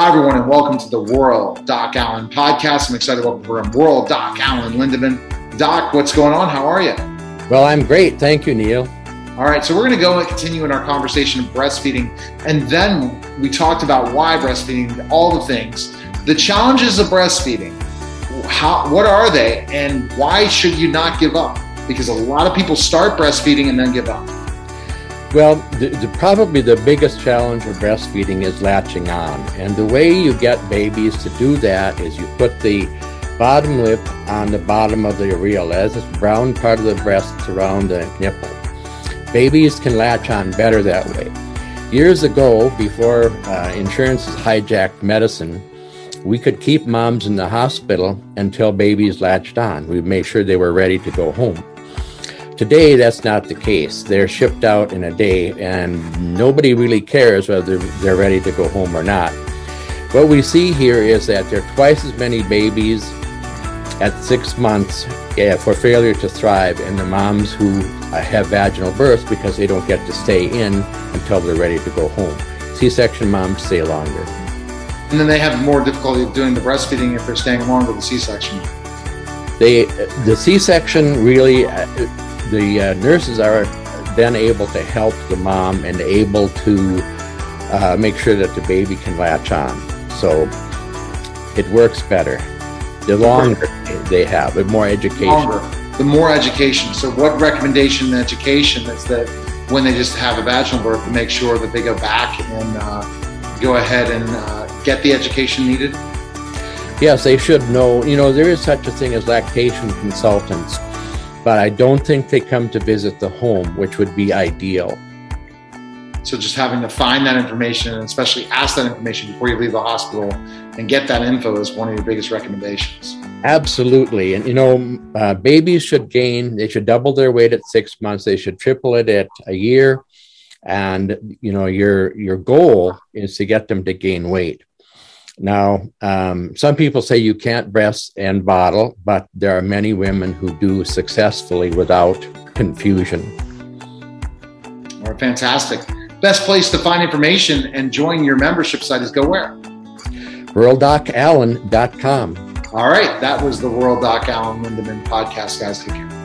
Hi, everyone, and welcome to the Rural Doc Alan podcast. I'm excited to welcome our Rural Doc Alan Lindeman. Doc, what's going on? How are you? Well, I'm great. Thank you, Neil. All right, so we're going to go and continue in our conversation of breastfeeding. And then we talked about why breastfeeding, all the things, the challenges of breastfeeding. How, what are they, and why should you not give up? Because a lot of people start breastfeeding and then give up. Well, the, the, probably the biggest challenge of breastfeeding is latching on. And the way you get babies to do that is you put the bottom lip on the bottom of the areola, as this brown part of the breast around the nipple. Babies can latch on better that way. Years ago, before uh, hijacked medicine, we could keep moms in the hospital until babies latched on. We made sure they were ready to go home. Today, that's not the case. They're shipped out in a day, and nobody really cares whether they're ready to go home or not. What we see here is that there are twice as many babies at six months yeah, for failure to thrive in the moms who uh, have vaginal births because they don't get to stay in until they're ready to go home. C section moms stay longer. And then they have more difficulty doing the breastfeeding if they're staying longer with the C section. They, the C section really. The uh, nurses are then able to help the mom and able to uh, make sure that the baby can latch on. So it works better. The longer they have, the more education. Longer, the more education. So, what recommendation in education is that when they just have a vaginal birth, to make sure that they go back and uh, go ahead and uh, get the education needed? Yes, they should know. You know, there is such a thing as lactation consultants but I don't think they come to visit the home, which would be ideal. So just having to find that information and especially ask that information before you leave the hospital and get that info is one of your biggest recommendations. Absolutely. And, you know, uh, babies should gain, they should double their weight at six months. They should triple it at a year. And, you know, your, your goal is to get them to gain weight. Now, um, some people say you can't breast and bottle, but there are many women who do successfully without confusion. Right, fantastic. Best place to find information and join your membership site is go where? RuralDocAlan.com. All right, that was the Rural Doc Alan Lindeman podcast, guys. Take care.